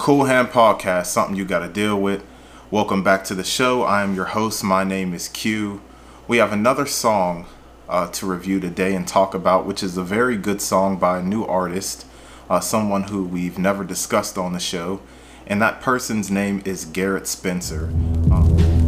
Cool Hand Podcast, something you got to deal with. Welcome back to the show. I am your host. My name is Q. We have another song uh, to review today and talk about, which is a very good song by a new artist, uh, someone who we've never discussed on the show. And that person's name is Garrett Spencer. Um,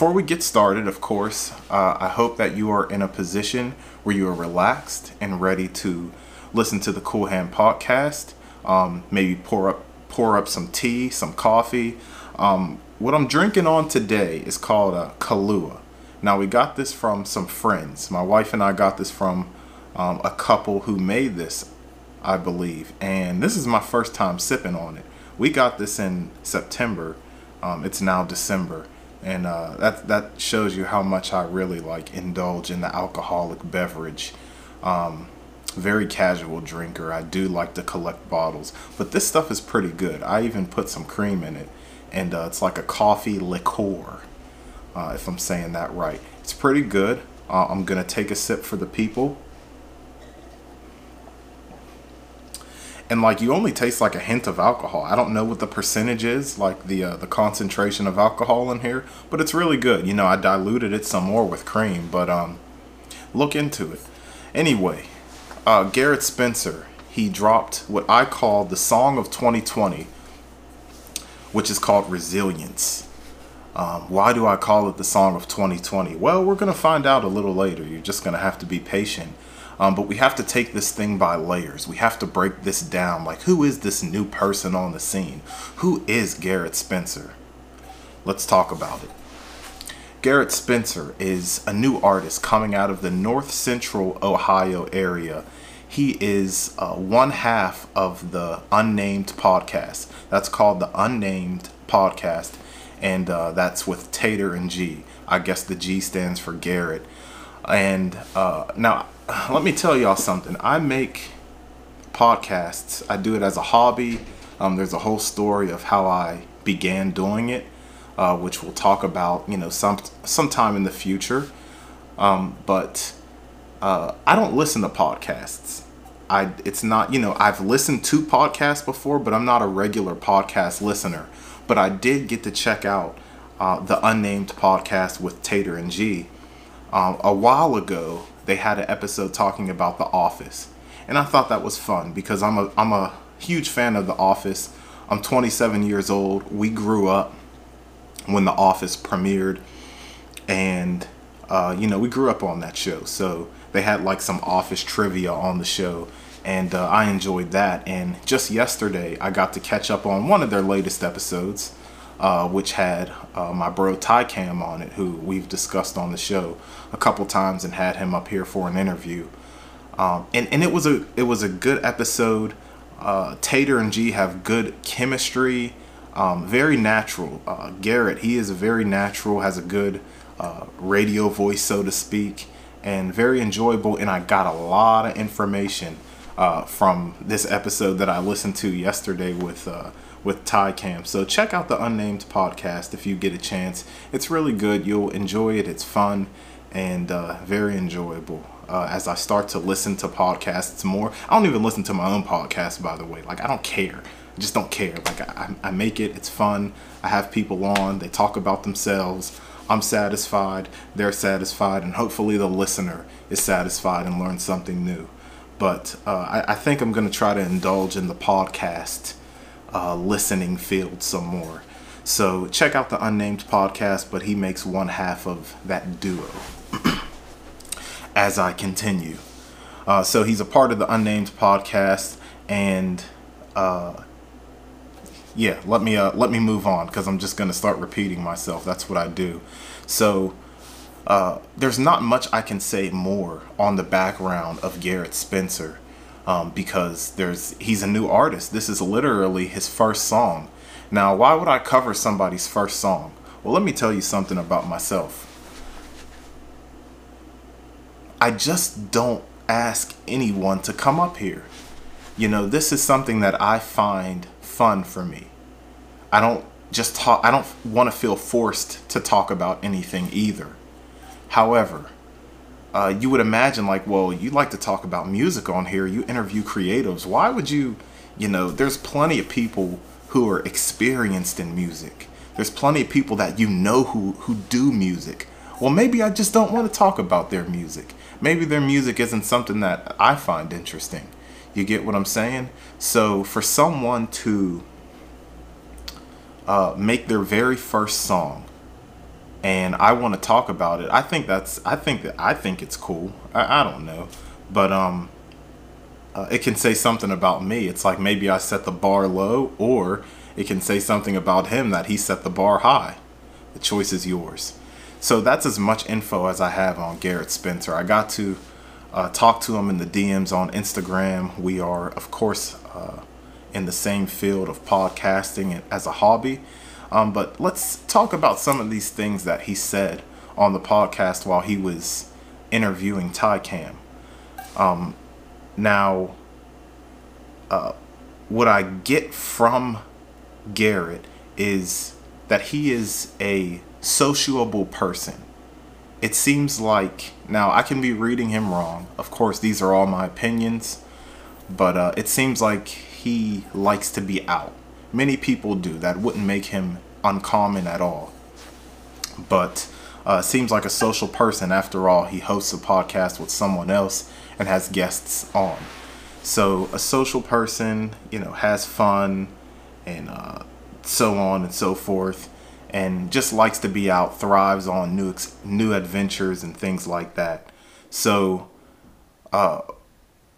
Before we get started, of course, uh, I hope that you are in a position where you are relaxed and ready to listen to the Cool Hand podcast. Um, maybe pour up pour up some tea, some coffee. Um, what I'm drinking on today is called a Kahlua. Now we got this from some friends. My wife and I got this from um, a couple who made this, I believe, and this is my first time sipping on it. We got this in September. Um, it's now December, and uh, that that shows you how much I really like indulge in the alcoholic beverage. Um, very casual drinker. I do like to collect bottles, but this stuff is pretty good. I even put some cream in it, and uh, it's like a coffee liqueur, uh, if I'm saying that right. It's pretty good. Uh, I'm gonna take a sip for the people. And like you only taste like a hint of alcohol. I don't know what the percentage is, like the uh, the concentration of alcohol in here, but it's really good. You know, I diluted it some more with cream, but um, look into it. Anyway, uh, Garrett Spencer, he dropped what I call the song of 2020, which is called Resilience. Um, why do I call it the song of 2020? Well, we're to find out a little later. You're just to have to be patient. Um, but we have to take this thing by layers. We have to break this down. Like, who is this new person on the scene? Who is Garrett Spencer? Let's talk about it. Garrett Spencer is a new artist coming out of the north central Ohio area. He is uh, one half of the Unnamed podcast. That's called the Unnamed podcast, and uh, that's with Tater and G. I guess the G stands for Garrett. And uh, now, let me tell y'all something. I make podcasts, I do it as a hobby. Um, there's a whole story of how I began doing it uh, which we'll talk about, you know, some sometime in the future. Um, but uh, I don't listen to podcasts. I it's not you know I've listened to podcasts before, but I'm not a regular podcast listener. But I did get to check out uh, the unnamed podcast with Tater and G. Um, a while ago, they had an episode talking about The Office, and I thought that was fun because I'm a I'm a huge fan of The Office. I'm 27 years old. We grew up when The Office premiered, and uh, you know we grew up on that show, so they had like some Office trivia on the show, and uh, I enjoyed that. And just yesterday, I got to catch up on one of their latest episodes, uh, which had uh, my bro Ty Cam on it, who we've discussed on the show a couple times and had him up here for an interview. Um, and and it was a it was a good episode. Uh, Tater and G have good chemistry um, very natural. Uh, Garrett, he is very natural, has a good uh, radio voice, so to speak, and very enjoyable. And I got a lot of information uh, from this episode that I listened to yesterday with with Ty Cam. So check out the Unnamed podcast if you get a chance. It's really good. You'll enjoy it. It's fun and uh, very enjoyable. Uh, as I start to listen to podcasts more, I don't even listen to my own podcast, by the way. Like I don't care. I just don't care. Like I, I make it, it's fun. I have people on, they talk about themselves. I'm satisfied, they're satisfied, and hopefully the listener is satisfied and learns something new. But uh, I, I, think I'm going to try to indulge in the podcast uh, listening field some more. So check out the unnamed podcast, but he makes one half of that duo as I continue. Uh, so he's a part of the unnamed podcast, and uh, yeah, let me uh, let me move on because I'm just gonna start repeating myself. That's what I do. So uh, there's not much I can say more on the background of Garrett Spencer um, because there's he's a new artist. This is literally his first song. Now, why would I cover somebody's first song? Well, let me tell you something about myself. I just don't ask anyone to come up here. You know, this is something that I find fun for me. I don't just talk, I don't want to feel forced to talk about anything either. However, uh, you would imagine, like, well, you like to talk about music on here, you interview creatives. Why would you, you know, there's plenty of people who are experienced in music. There's plenty of people that you know who, who do music. Well, maybe I just don't want to talk about their music. Maybe their music isn't something that I find interesting. You get what I'm saying? So, for someone to uh, make their very first song and I want to talk about it. I think that's I think that I think it's cool. I, I don't know, but um, uh, it can say something about me. It's like maybe I set the bar low, or it can say something about him that he set the bar high. The choice is yours. So that's as much info as I have on Garrett Spencer. I got to uh, talk to him in the DMs on Instagram. We are, of course, uh, in the same field of podcasting as a hobby. Um, but let's talk about some of these things that he said on the podcast while he was interviewing Ty Cam. Um, now, uh, what I get from Garrett is that he is a sociable person. It seems like, now I can be reading him wrong. Of course, these are all my opinions, but uh, it seems like he likes to be out. Many people do. That wouldn't make him uncommon at all. But uh, seems like a social person after all. He hosts a podcast with someone else and has guests on. So a social person, you know, has fun and uh, so on and so forth, and just likes to be out, thrives on new ex- new adventures and things like that. So, uh,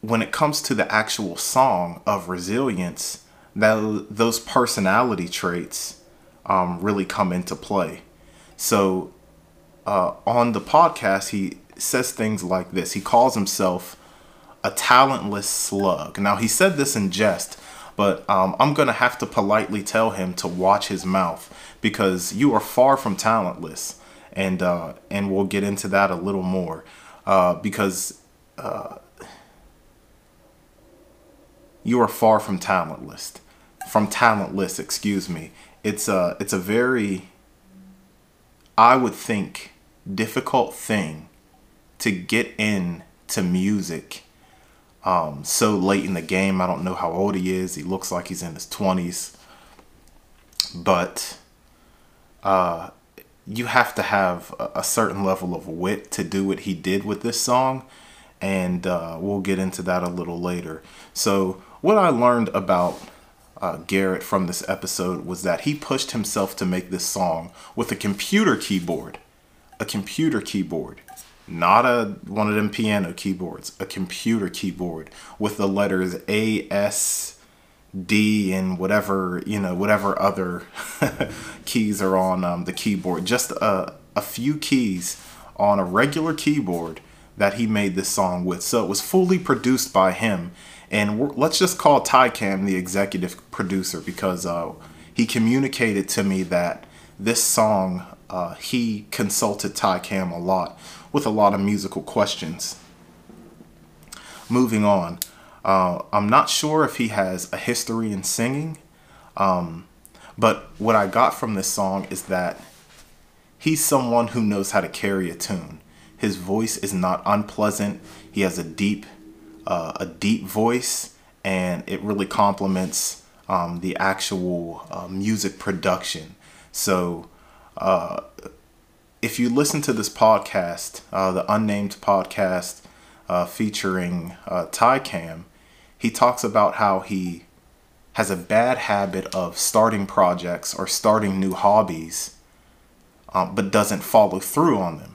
when it comes to the actual song of resilience, that those personality traits um, really come into play. So uh, on the podcast, he says things like this. He calls himself a talentless slug. Now, he said this in jest, but um, I'm going to have to politely tell him to watch his mouth because you are far from talentless. And, uh, and we'll get into that a little more uh, because uh, you are far from talentless. From talentless, excuse me it's a it's a very I would think difficult thing to get in to music um, so late in the game. I don't know how old he is. He looks like he's in his twenties, but uh, you have to have a, a, certain level of wit to do what he did with this song, and uh, we'll get into that a little later. So what I learned about uh, Garrett from this episode was that he pushed himself to make this song with a computer keyboard. A computer keyboard. Not a one of them piano keyboards, a computer keyboard with the letters A, S, D, and whatever, you know, whatever other keys are on um, the keyboard. Just a, a few keys on a regular keyboard that he made this song with. So it was fully produced by him and let's just call Ty Cam the executive producer because uh, he communicated to me that this song uh, he consulted Ty Cam a lot with a lot of musical questions. Moving on, uh, I'm not sure if he has a history in singing, um, but what I got from this song is that he's someone who knows how to carry a tune. His voice is not unpleasant. He has a deep uh, a deep voice and it really complements um, the actual uh, music production. So, uh, if you listen to this podcast, uh, the unnamed podcast uh, featuring uh, Ty Cam, he talks about how he has a bad habit of starting projects or starting new hobbies, um, but doesn't follow through on them.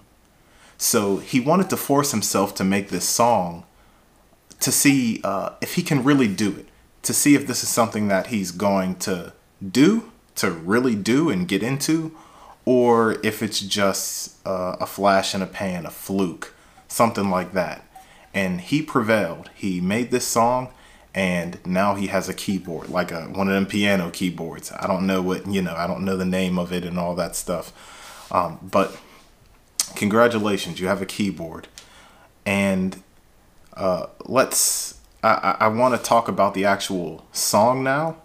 So he wanted to force himself to make this song to see uh, if he can really do it, to see if this is something that he's going to do, to really do and get into, or if it's just uh, a flash in a pan, a fluke, something like that. And he prevailed. He made this song, and now he has a keyboard, like a one of them piano keyboards. I don't know what you know. I don't know the name of it and all that stuff. Um, but congratulations, you have a keyboard, and uh, let's. I, I, want to talk about the actual song now,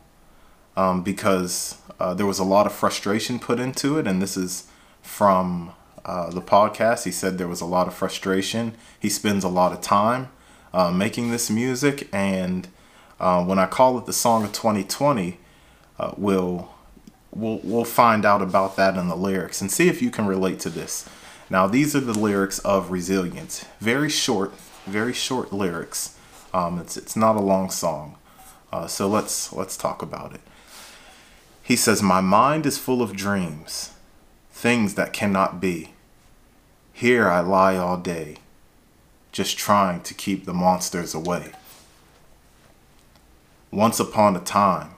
um, because uh, there was a lot of frustration put into it, and this is from uh, the podcast. He said there was a lot of frustration. He spends a lot of time uh, making this music, and uh, when I call it the song of 2020, uh, we'll we'll we'll find out about that in the lyrics and see if you can relate to this. Now, these are the lyrics of Resilience. Very short, very short lyrics. Um, it's it's not a long song, uh, so let's let's talk about it. He says, "My mind is full of dreams, things that cannot be. Here I lie all day, just trying to keep the monsters away. Once upon a time,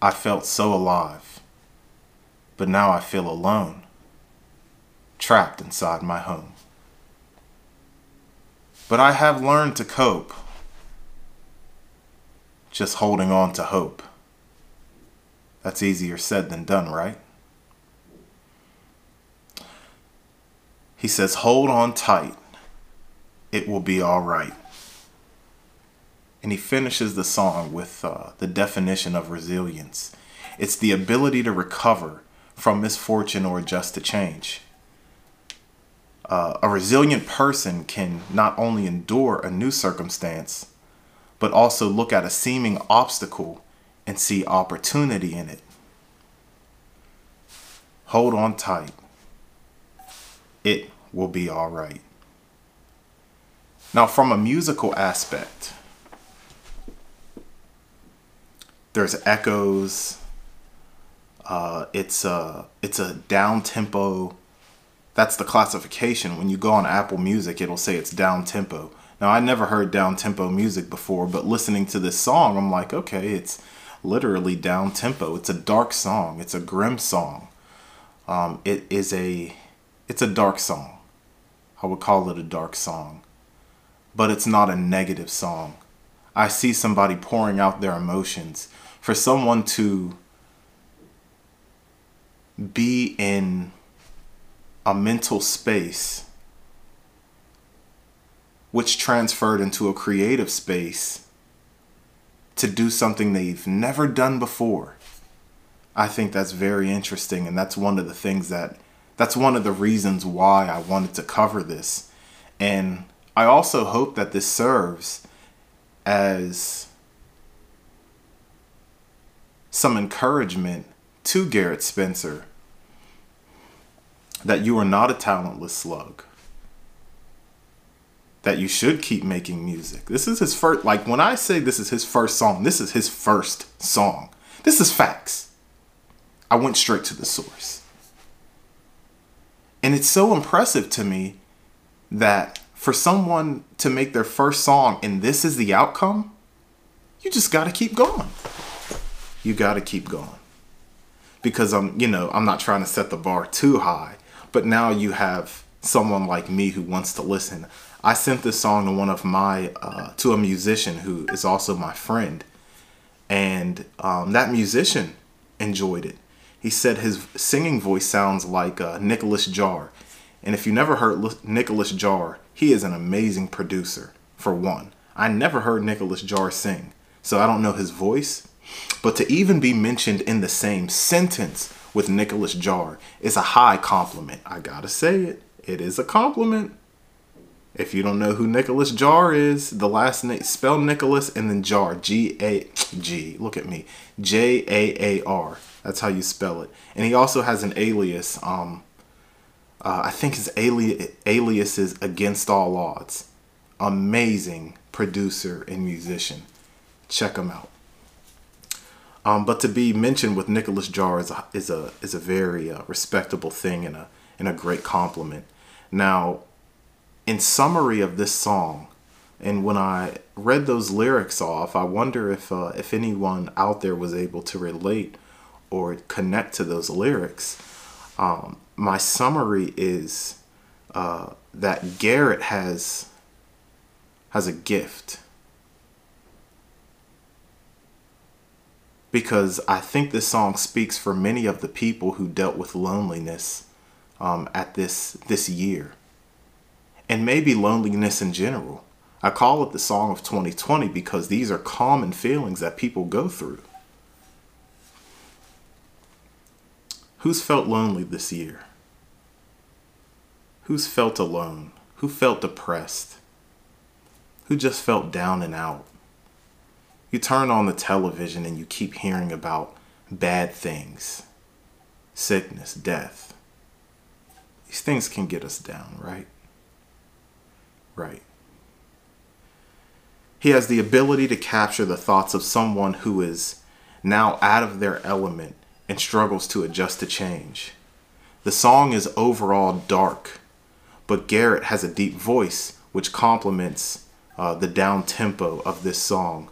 I felt so alive, but now I feel alone, trapped inside my home. But I have learned to cope, just holding on to hope. That's easier said than done, right? He says, Hold on tight. It will be all right. And he finishes the song with uh, the definition of resilience it's the ability to recover from misfortune or adjust to change. Uh, a resilient person can not only endure a new circumstance, but also look at a seeming obstacle and see opportunity in it. Hold on tight. It will be all right. Now, from a musical aspect, there's echoes. Uh, it's a it's a down tempo. That's the classification. When you go on Apple Music, it'll say it's down tempo. Now, I never heard down tempo music before, but listening to this song, I'm like, okay, it's literally down tempo. It's a dark song. It's a grim song. Um, it is a it's a dark song. I would call it a dark song, but it's not a negative song. I see somebody pouring out their emotions. For someone to be in a mental space which transferred into a creative space to do something they've never done before. I think that's very interesting and that's one of the things that that's one of the reasons why I wanted to cover this. And I also hope that this serves as some encouragement to Garrett Spencer that you are not a talentless slug. That you should keep making music. This is his first, like when I say this is his first song, this is his first song. This is facts. I went straight to the source. And it's so impressive to me that for someone to make their first song and this is the outcome, you just got to keep going. You got to keep going. Because I'm, you know, I'm not trying to set the bar too high, but now you have someone like me who wants to listen. I sent this song to one of my, uh, to a musician who is also my friend. And um, that musician enjoyed it. He said his singing voice sounds like uh, Nicolas Jaar. And if you never heard Nicolas Jaar, he is an amazing producer, for one. I never heard Nicolas Jaar sing, so I don't know his voice. But to even be mentioned in the same sentence with Nicolas Jaar. is a high compliment. I gotta say it. It is a compliment. If you don't know who Nicolas Jaar is, the last name spell Nicolas and then Jaar G A G. Look at me, J A A R. That's how you spell it. And he also has an alias. Um, uh, I think his ali- alias is Against All Odds. Amazing producer and musician. Check him out. Um, but to be mentioned with Nicolas Jaar is a is a, is a very uh, respectable thing and a and a great compliment. Now, in summary of this song, and when I read those lyrics off, I wonder if uh, if anyone out there was able to relate or connect to those lyrics. Um, my summary is uh, that Garrett has has a gift because I think this song speaks for many of the people who dealt with loneliness um, at this this year, and maybe loneliness in general. I call it the song of 2020 because these are common feelings that people go through. Who's felt lonely this year? Who's felt alone? Who felt depressed? Who just felt down and out? You turn on the television and you keep hearing about bad things sickness, death. These things can get us down, right? Right. He has the ability to capture the thoughts of someone who is now out of their element and struggles to adjust to change. The song is overall dark, but Garrett has a deep voice which complements uh, the down tempo of this song.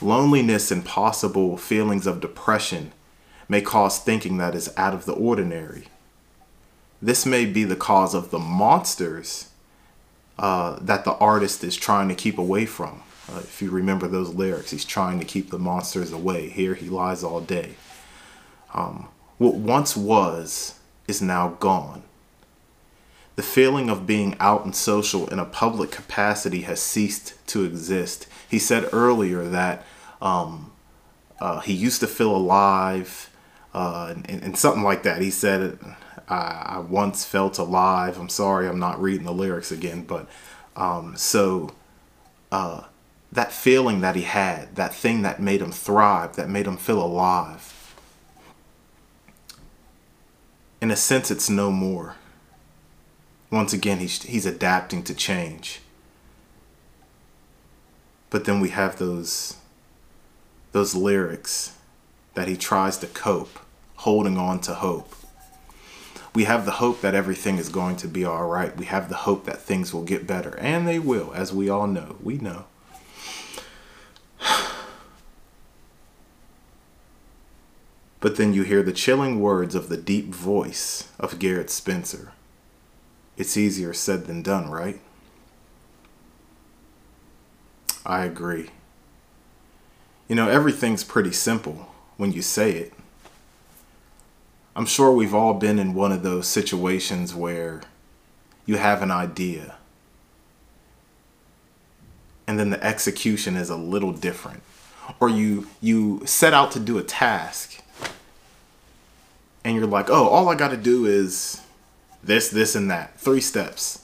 Loneliness and possible feelings of depression may cause thinking that is out of the ordinary. This may be the cause of the monsters uh, that the artist is trying to keep away from. Uh, if you remember those lyrics, he's trying to keep the monsters away. Here he lies all day. Um, what once was is now gone. The feeling of being out and social in a public capacity has ceased to exist. He said earlier that um, uh, he used to feel alive uh, and, and, something like that. He said, I, I, once felt alive. I'm sorry, I'm not reading the lyrics again, but um, so uh, that feeling that he had, that thing that made him thrive, that made him feel alive, in a sense, it's no more. Once again, he's, he's adapting to change. But then we have those those lyrics that he tries to cope, holding on to hope. We have the hope that everything is going to be all right. We have the hope that things will get better, and they will, as we all know. We know. But then you hear the chilling words of the deep voice of Garrett Spencer. It's easier said than done, right? I agree. You know, everything's pretty simple when you say it. I'm sure we've all been in one of those situations where you have an idea and then the execution is a little different or you you set out to do a task and you're like, oh, all I got to do is this, this, and that. Three steps.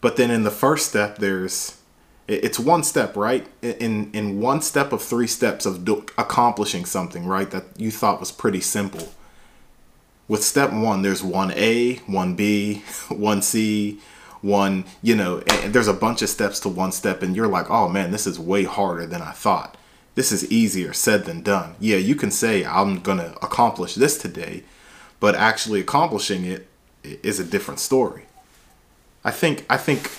But then in the first step, there's it's one step, right? In in one step of three steps of do, accomplishing something, right? That you thought was pretty simple. With step one, there's one A, one B, one C, one. You know, and there's a bunch of steps to one step, and you're like, oh man, this is way harder than I thought this is easier said than done. Yeah, you can say, I'm to accomplish this today, but actually accomplishing it is a different story. I think I think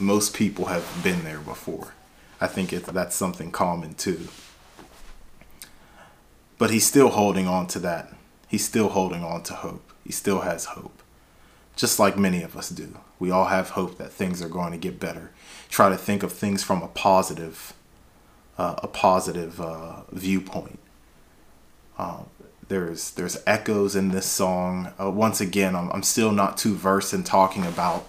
most people have been there before. I think it, that's something common too. But he's still holding on to that. He's still holding on to hope. He still has hope. Just like many of us do. We all have hope that things are going to get better. Try to think of things from a positive uh, a positive uh, viewpoint. Uh, there's there's echoes in this song. Uh, once again, I'm, I'm still not too versed in talking about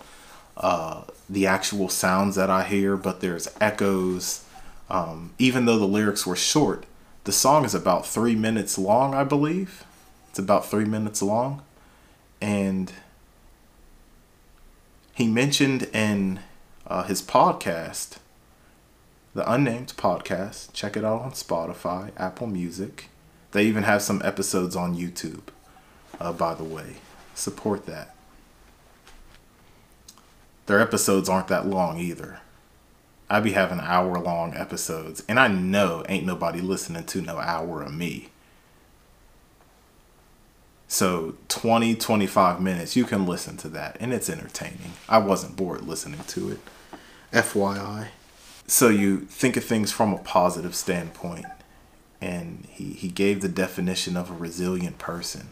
uh, the actual sounds that I hear, but there's echoes. Um, even though the lyrics were short, the song is about three minutes long, I believe. It's about three minutes long, and he mentioned in uh, his podcast the Unnamed Podcast. Check it out on Spotify, Apple Music. They even have some episodes on YouTube, uh, by the way. Support that. Their episodes aren't that long either. I be having hour long episodes, and I know ain't nobody listening to no hour of me. So 20, 25 minutes, you can listen to that, and it's entertaining. I wasn't bored listening to it. FYI so you think of things from a positive standpoint and he, he gave the definition of a resilient person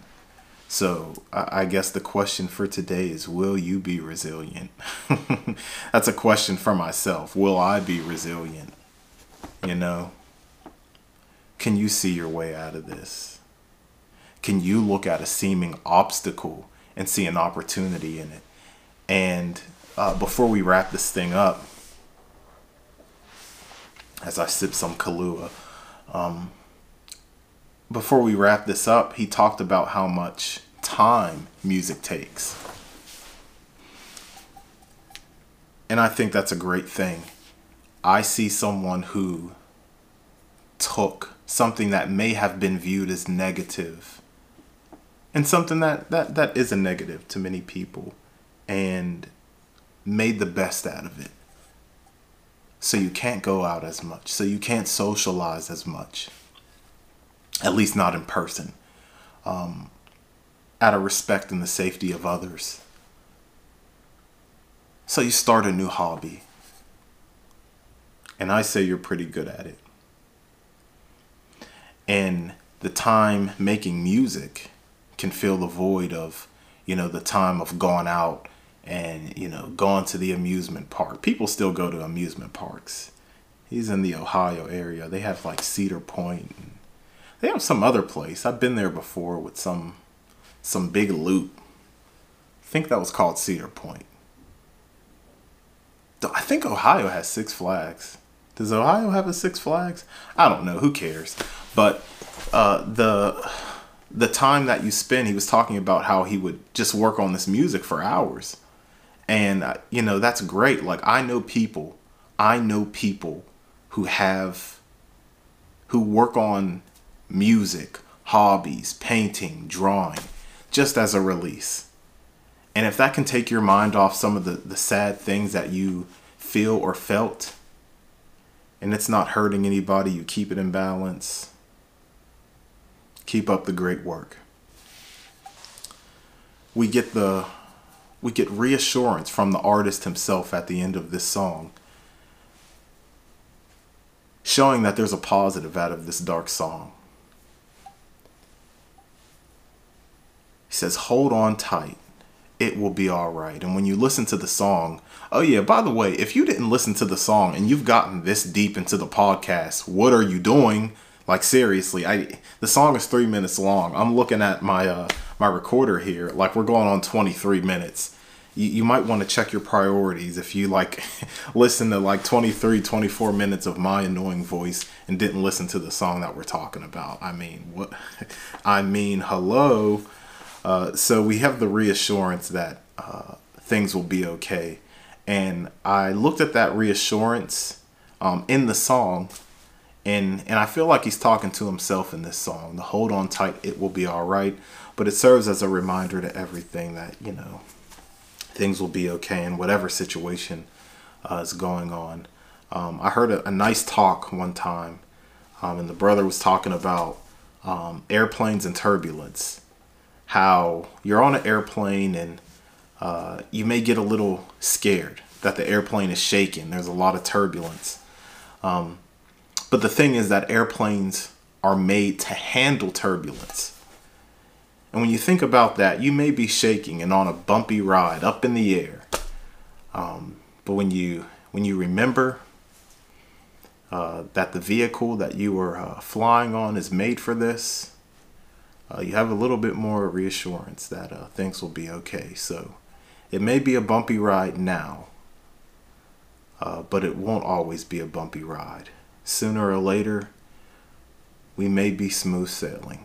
so I, guess the question for today is will you be resilient? That's a question for myself. Will i be resilient? You know? Can you see your way out of this? Can you look at a seeming obstacle and see an opportunity in it? And uh, before we wrap this thing up as I sip some Kahlua. Um, before we wrap this up, he talked about how much time music takes. And I think that's a great thing. I see someone who took something that may have been viewed as negative and something that, that, that is a negative to many people and made the best out of it. So you can't go out as much. So you can't socialize as much. At least not in person. Um, out of respect and the safety of others. So you start a new hobby. And I say you're pretty good at it. And the time making music can fill the void of, you know, the time of going out and, you know, going to the amusement park. People still go to amusement parks. He's in the Ohio area. They have like Cedar Point. They have some other place. I've been there before with some some big loot. I think that was called Cedar Point. I think Ohio has Six Flags. Does Ohio have a Six Flags? I don't know. Who cares? But uh, the the time that you spend, he was talking about how he would just work on this music for hours, and uh, you know that's great. Like I know people, I know people who have who work on music, hobbies, painting, drawing, just as a release. And if that can take your mind off some of the, the sad things that you feel or felt, and it's not hurting anybody, you keep it in balance. Keep up the great work. We get the we get reassurance from the artist himself at the end of this song, showing that there's a positive out of this dark song. He says, Hold on tight. It will be all right. And when you listen to the song, oh, yeah, by the way, if you didn't listen to the song and you've gotten this deep into the podcast, what are you doing? Like seriously, I the song is three minutes long. I'm looking at my uh, my recorder here, like we're going on 23 minutes. You, you might want to check your priorities if you like listen to like 23, 24 minutes of my annoying voice and didn't listen to the song that we're talking about. I mean, what? I mean, hello. Uh, so we have the reassurance that uh, things will be okay. And I looked at that reassurance um, in the song, and and I feel like he's talking to himself in this song. The hold on tight, it will be all right. But it serves as a reminder to everything that you know things will be okay in whatever situation uh, is going on. Um, I heard a, a, nice talk one time, um, and the brother was talking about um, airplanes and turbulence how you're on an airplane and uh, you may get a little scared that the airplane is shaking. There's a lot of turbulence. Um, but the thing is that airplanes are made to handle turbulence. And when you think about that, you may be shaking and on a bumpy ride up in the air. Um, but when you when you remember uh, that the vehicle that you were uh, flying on is made for this, uh, you have a little bit more reassurance that uh, things will be okay. So it may be a bumpy ride now, uh, but it won't always be a bumpy ride. Sooner or later, we may be smooth sailing.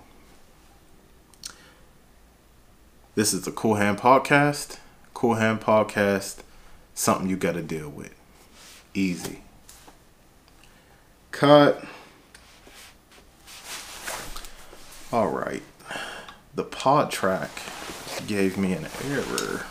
This is the Cool Hand Podcast. Cool Hand Podcast, something you got to deal with. Easy. Cut. All right the pod track gave me an error.